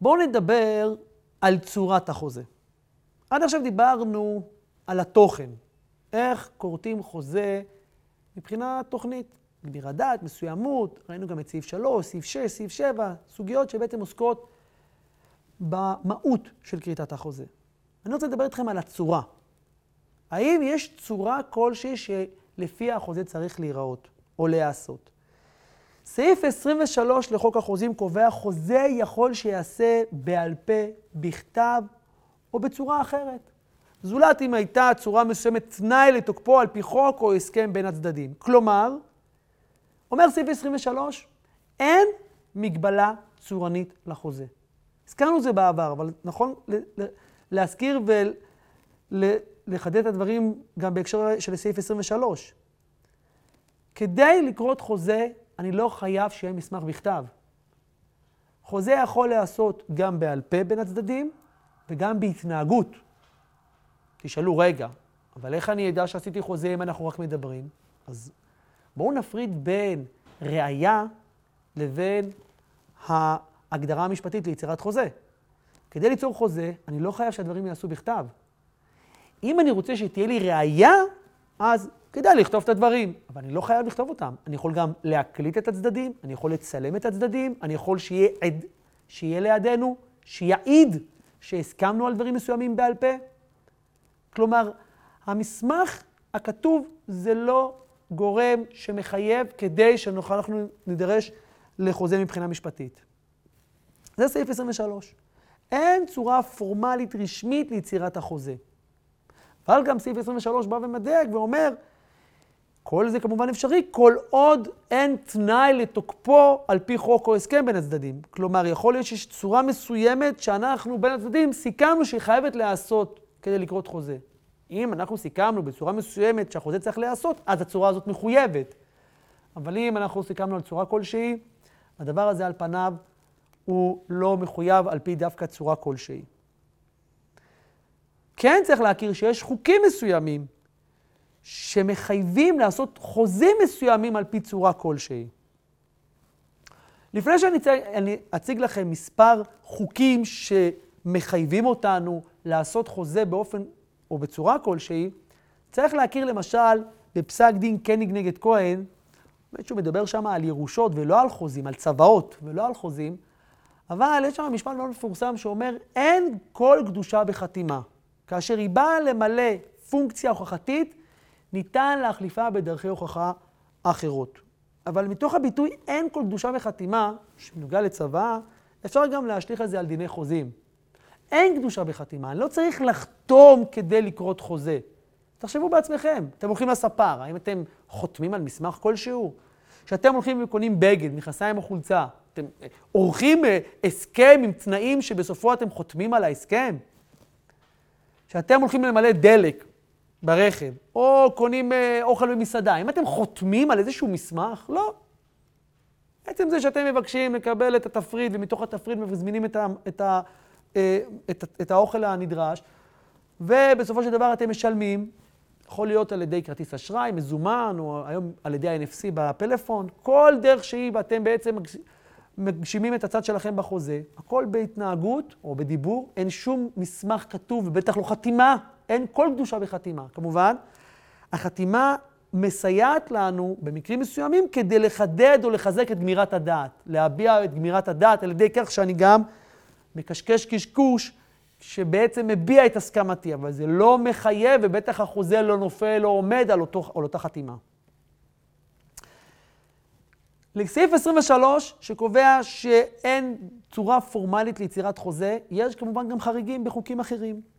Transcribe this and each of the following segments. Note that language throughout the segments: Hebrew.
בואו נדבר על צורת החוזה. עד עכשיו דיברנו על התוכן, איך כורתים חוזה מבחינה תוכנית, גמירת דעת, מסוימות, ראינו גם את סעיף 3, סעיף 6, סעיף 7, סוגיות שבעצם עוסקות במהות של כריתת החוזה. אני רוצה לדבר איתכם על הצורה. האם יש צורה כלשהי שלפיה החוזה צריך להיראות או להיעשות? סעיף 23 לחוק החוזים קובע חוזה יכול שיעשה בעל פה, בכתב או בצורה אחרת. זולת אם הייתה צורה מסוימת תנאי לתוקפו על פי חוק או הסכם בין הצדדים. כלומר, אומר סעיף 23, אין מגבלה צורנית לחוזה. הזכרנו את זה בעבר, אבל נכון להזכיר ולחדד את הדברים גם בהקשר של סעיף 23. כדי לקרות חוזה, אני לא חייב שיהיה מסמך בכתב. חוזה יכול להיעשות גם בעל פה בין הצדדים וגם בהתנהגות. תשאלו, רגע, אבל איך אני אדע שעשיתי חוזה אם אנחנו רק מדברים? אז בואו נפריד בין ראייה לבין ההגדרה המשפטית ליצירת חוזה. כדי ליצור חוזה, אני לא חייב שהדברים ייעשו בכתב. אם אני רוצה שתהיה לי ראייה, אז כדאי לכתוב את הדברים, אבל אני לא חייב לכתוב אותם. אני יכול גם להקליט את הצדדים, אני יכול לצלם את הצדדים, אני יכול שיהיה עד, שיהיה לידינו, שיעיד שהסכמנו על דברים מסוימים בעל פה. כלומר, המסמך הכתוב זה לא גורם שמחייב כדי שנוכל אנחנו נידרש לחוזה מבחינה משפטית. זה סעיף 23. אין צורה פורמלית רשמית ליצירת החוזה. אבל גם סעיף 23 בא ומדייק ואומר, כל זה כמובן אפשרי, כל עוד אין תנאי לתוקפו על פי חוק או הסכם בין הצדדים. כלומר, יכול להיות שיש צורה מסוימת שאנחנו בין הצדדים סיכמנו שהיא חייבת להיעשות כדי לקרות חוזה. אם אנחנו סיכמנו בצורה מסוימת שהחוזה צריך להיעשות, אז הצורה הזאת מחויבת. אבל אם אנחנו סיכמנו על צורה כלשהי, הדבר הזה על פניו הוא לא מחויב על פי דווקא צורה כלשהי. כן צריך להכיר שיש חוקים מסוימים שמחייבים לעשות חוזים מסוימים על פי צורה כלשהי. לפני שאני אציג, אני אציג לכם מספר חוקים שמחייבים אותנו לעשות חוזה באופן או בצורה כלשהי, צריך להכיר למשל בפסק דין קניג נגד כהן, באמת שהוא מדבר שם על ירושות ולא על חוזים, על צוואות ולא על חוזים, אבל יש שם משפט מאוד מפורסם שאומר, אין כל קדושה בחתימה. כאשר היא באה למלא פונקציה הוכחתית, ניתן להחליפה בדרכי הוכחה אחרות. אבל מתוך הביטוי אין כל קדושה בחתימה, שנוגע לצבא, אפשר גם להשליך את זה על דיני חוזים. אין קדושה בחתימה, אני לא צריך לחתום כדי לקרות חוזה. תחשבו בעצמכם, אתם הולכים לספר, האם אתם חותמים על מסמך כלשהו? כשאתם הולכים וקונים בגד, מכנסיים או חולצה, אתם עורכים אה, הסכם עם תנאים שבסופו אתם חותמים על ההסכם? כשאתם הולכים למלא דלק ברכב, או קונים אה, אוכל במסעדה, האם אתם חותמים על איזשהו מסמך? לא. בעצם זה שאתם מבקשים לקבל את התפריט, ומתוך התפריט מזמינים את, ה, את, ה, אה, את, את האוכל הנדרש, ובסופו של דבר אתם משלמים, יכול להיות על ידי כרטיס אשראי, מזומן, או היום על ידי ה-NFC בפלאפון, כל דרך שהיא, ואתם בעצם מגשימים את הצד שלכם בחוזה, הכל בהתנהגות או בדיבור, אין שום מסמך כתוב, ובטח לא חתימה, אין כל קדושה בחתימה. כמובן, החתימה מסייעת לנו במקרים מסוימים כדי לחדד או לחזק את גמירת הדעת, להביע את גמירת הדעת על ידי כך שאני גם מקשקש קשקוש שבעצם מביע את הסכמתי, אבל זה לא מחייב ובטח החוזה לא נופל או עומד על, אותו, על אותה חתימה. לסעיף 23, שקובע שאין צורה פורמלית ליצירת חוזה, יש כמובן גם חריגים בחוקים אחרים.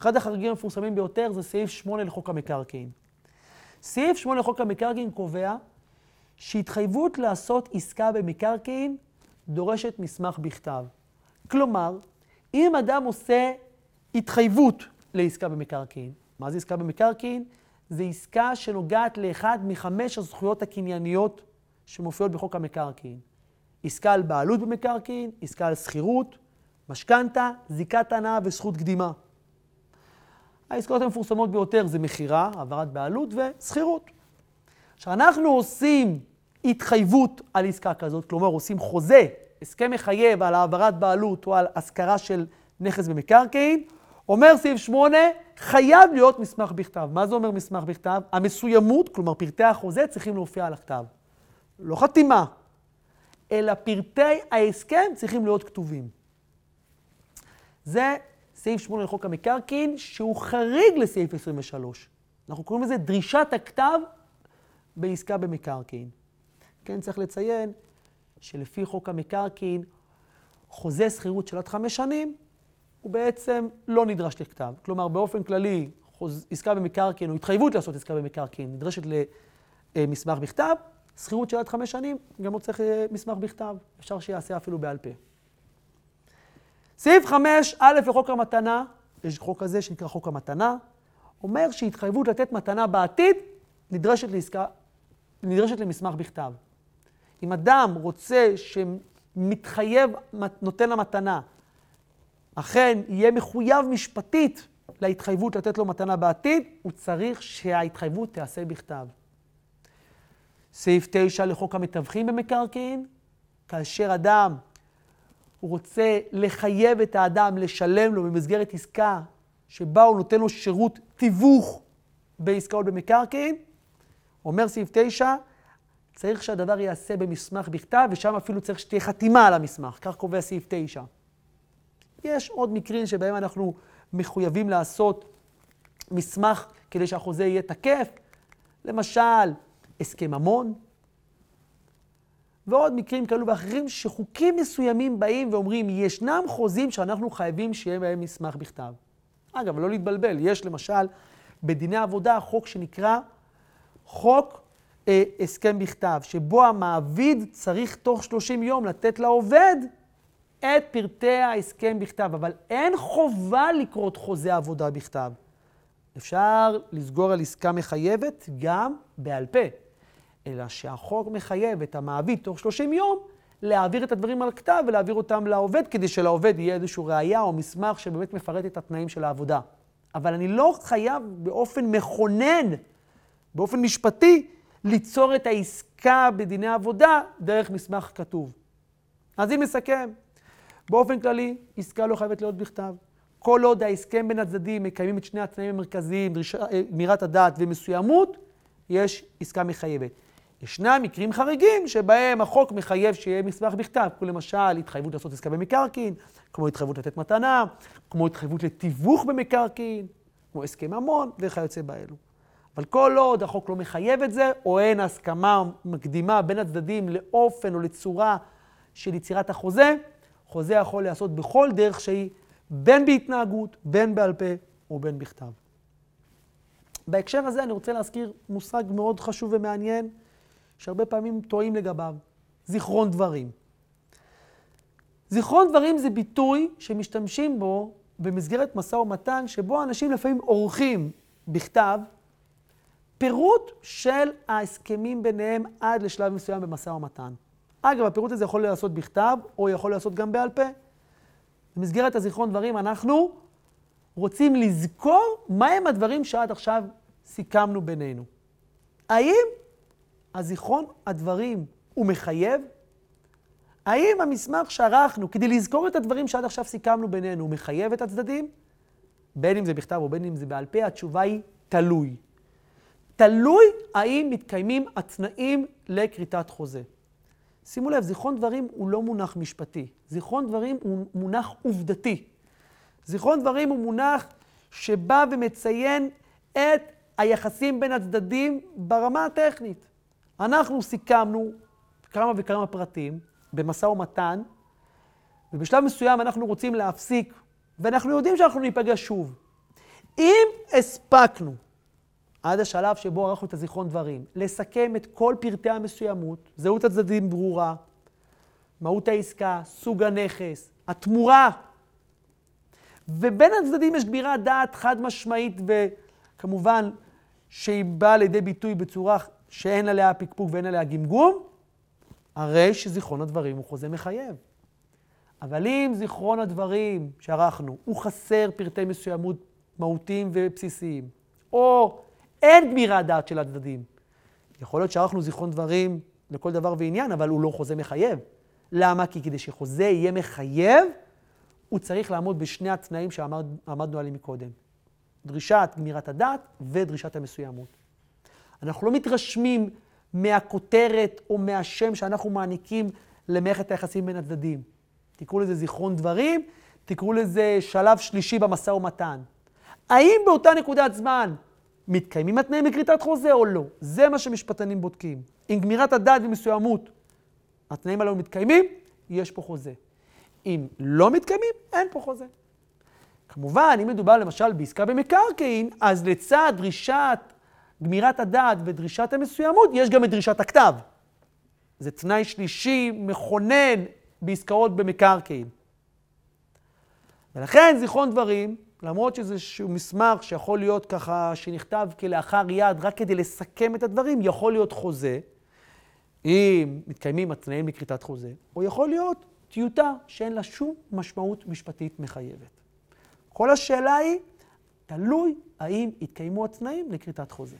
אחד החריגים המפורסמים ביותר זה סעיף 8 לחוק המקרקעין. סעיף 8 לחוק המקרקעין קובע שהתחייבות לעשות עסקה במקרקעין דורשת מסמך בכתב. כלומר, אם אדם עושה התחייבות לעסקה במקרקעין, מה זה עסקה במקרקעין? זה עסקה שנוגעת לאחד מחמש הזכויות הקנייניות שמופיעות בחוק המקרקעין. עסקה על בעלות במקרקעין, עסקה על שכירות, משכנתה, זיקת הנאה וזכות קדימה. העסקאות המפורסמות ביותר זה מכירה, העברת בעלות ושכירות. כשאנחנו עושים התחייבות על עסקה כזאת, כלומר עושים חוזה הסכם מחייב על העברת בעלות או על השכרה של נכס במקרקעין, אומר סעיף 8, חייב להיות מסמך בכתב. מה זה אומר מסמך בכתב? המסוימות, כלומר פרטי החוזה, צריכים להופיע על הכתב. לא חתימה, אלא פרטי ההסכם צריכים להיות כתובים. זה סעיף 8 לחוק המקרקעין, שהוא חריג לסעיף 23. אנחנו קוראים לזה דרישת הכתב בעסקה במקרקעין. כן, צריך לציין שלפי חוק המקרקעין, חוזה שכירות של עד חמש שנים, הוא בעצם לא נדרש לכתב. כלומר, באופן כללי, חוז... עסקה במקרקעין, או התחייבות לעשות עסקה במקרקעין, נדרשת למסמך בכתב. שכירות של עד חמש שנים, גם לא צריך אה, מסמך בכתב. אפשר שיעשה אפילו בעל פה. סעיף 5, א' לחוק המתנה, יש חוק כזה שנקרא חוק המתנה, אומר שהתחייבות לתת מתנה בעתיד נדרשת, לעסקה, נדרשת למסמך בכתב. אם אדם רוצה שמתחייב, נותן למתנה, אכן יהיה מחויב משפטית להתחייבות לתת לו מתנה בעתיד, הוא צריך שההתחייבות תיעשה בכתב. סעיף 9 לחוק המתווכים במקרקעין, כאשר אדם הוא רוצה לחייב את האדם לשלם לו במסגרת עסקה שבה הוא נותן לו שירות תיווך בעסקאות במקרקעין, אומר סעיף 9, צריך שהדבר ייעשה במסמך בכתב, ושם אפילו צריך שתהיה חתימה על המסמך, כך קובע סעיף 9. יש עוד מקרים שבהם אנחנו מחויבים לעשות מסמך כדי שהחוזה יהיה תקף, למשל, הסכם ממון, ועוד מקרים כאלו ואחרים שחוקים מסוימים באים ואומרים, ישנם חוזים שאנחנו חייבים שיהיה בהם מסמך בכתב. אגב, לא להתבלבל, יש למשל בדיני עבודה חוק שנקרא חוק אה, הסכם בכתב, שבו המעביד צריך תוך 30 יום לתת לעובד את פרטי ההסכם בכתב, אבל אין חובה לקרות חוזה עבודה בכתב. אפשר לסגור על עסקה מחייבת גם בעל פה, אלא שהחוק מחייב את המעביד תוך 30 יום להעביר את הדברים על כתב ולהעביר אותם לעובד, כדי שלעובד יהיה איזושהי ראייה או מסמך שבאמת מפרט את התנאים של העבודה. אבל אני לא חייב באופן מכונן, באופן משפטי, ליצור את העסקה בדיני עבודה דרך מסמך כתוב. אז אם נסכם, באופן כללי, עסקה לא חייבת להיות בכתב. כל עוד ההסכם בין הצדדים מקיימים את שני התנאים המרכזיים, אה, גמירת הדעת ומסוימות, יש עסקה מחייבת. ישנם מקרים חריגים שבהם החוק מחייב שיהיה מסמך בכתב, כמו למשל התחייבות לעשות עסקה במקרקעין, כמו התחייבות לתת מתנה, כמו התחייבות לתיווך במקרקעין, כמו הסכם ממון וכיוצא באלו. אבל כל עוד החוק לא מחייב את זה, או אין הסכמה מקדימה בין הצדדים לאופן או לצורה של יצירת החוזה, חוזה יכול להיעשות בכל דרך שהיא, בין בהתנהגות, בין בעל פה ובין בכתב. בהקשר הזה אני רוצה להזכיר מושג מאוד חשוב ומעניין, שהרבה פעמים טועים לגביו, זיכרון דברים. זיכרון דברים זה ביטוי שמשתמשים בו במסגרת משא ומתן, שבו אנשים לפעמים עורכים בכתב פירוט של ההסכמים ביניהם עד לשלב מסוים במשא ומתן. אגב, הפירוט הזה יכול להיעשות בכתב, או יכול להיעשות גם בעל פה. במסגרת הזיכרון דברים אנחנו רוצים לזכור מהם הדברים שעד עכשיו סיכמנו בינינו. האם הזיכרון הדברים הוא מחייב? האם המסמך שערכנו כדי לזכור את הדברים שעד עכשיו סיכמנו בינינו הוא מחייב את הצדדים? בין אם זה בכתב או בין אם זה בעל פה, התשובה היא תלוי. תלוי האם מתקיימים התנאים לכריתת חוזה. שימו לב, זיכרון דברים הוא לא מונח משפטי. זיכרון דברים הוא מונח עובדתי. זיכרון דברים הוא מונח שבא ומציין את היחסים בין הצדדים ברמה הטכנית. אנחנו סיכמנו כמה וכמה פרטים במשא ומתן, ובשלב מסוים אנחנו רוצים להפסיק, ואנחנו יודעים שאנחנו ניפגש שוב. אם הספקנו עד השלב שבו ערכנו את הזיכרון דברים, לסכם את כל פרטי המסוימות, זהות הצדדים ברורה, מהות העסקה, סוג הנכס, התמורה, ובין הצדדים יש גבירת דעת חד משמעית וכמובן שהיא באה לידי ביטוי בצורה שאין עליה פקפוק ואין עליה גמגום, הרי שזיכרון הדברים הוא חוזה מחייב. אבל אם זיכרון הדברים שערכנו הוא חסר פרטי מסוימות מהותיים ובסיסיים, או אין גמירת דעת של הצדדים. יכול להיות שערכנו זיכרון דברים לכל דבר ועניין, אבל הוא לא חוזה מחייב. למה? כי כדי שחוזה יהיה מחייב, הוא צריך לעמוד בשני התנאים שעמדנו עליהם מקודם. דרישת גמירת הדעת ודרישת המסוימות. אנחנו לא מתרשמים מהכותרת או מהשם שאנחנו מעניקים למערכת היחסים בין הצדדים. תקראו לזה זיכרון דברים, תקראו לזה שלב שלישי במשא ומתן. האם באותה נקודת זמן מתקיימים התנאים לכריתת חוזה או לא? זה מה שמשפטנים בודקים. אם גמירת הדעת ומסוימות, התנאים הללו מתקיימים, יש פה חוזה. אם לא מתקיימים, אין פה חוזה. כמובן, אם מדובר למשל בעסקה במקרקעין, אז לצד דרישת גמירת הדעת ודרישת המסוימות, יש גם את דרישת הכתב. זה תנאי שלישי מכונן בעסקאות במקרקעין. ולכן זיכרון דברים, למרות שזה איזשהו מסמך שיכול להיות ככה, שנכתב כלאחר יד, רק כדי לסכם את הדברים, יכול להיות חוזה, אם מתקיימים התנאים לכריתת חוזה, או יכול להיות טיוטה שאין לה שום משמעות משפטית מחייבת. כל השאלה היא, תלוי האם התקיימו התנאים לכריתת חוזה.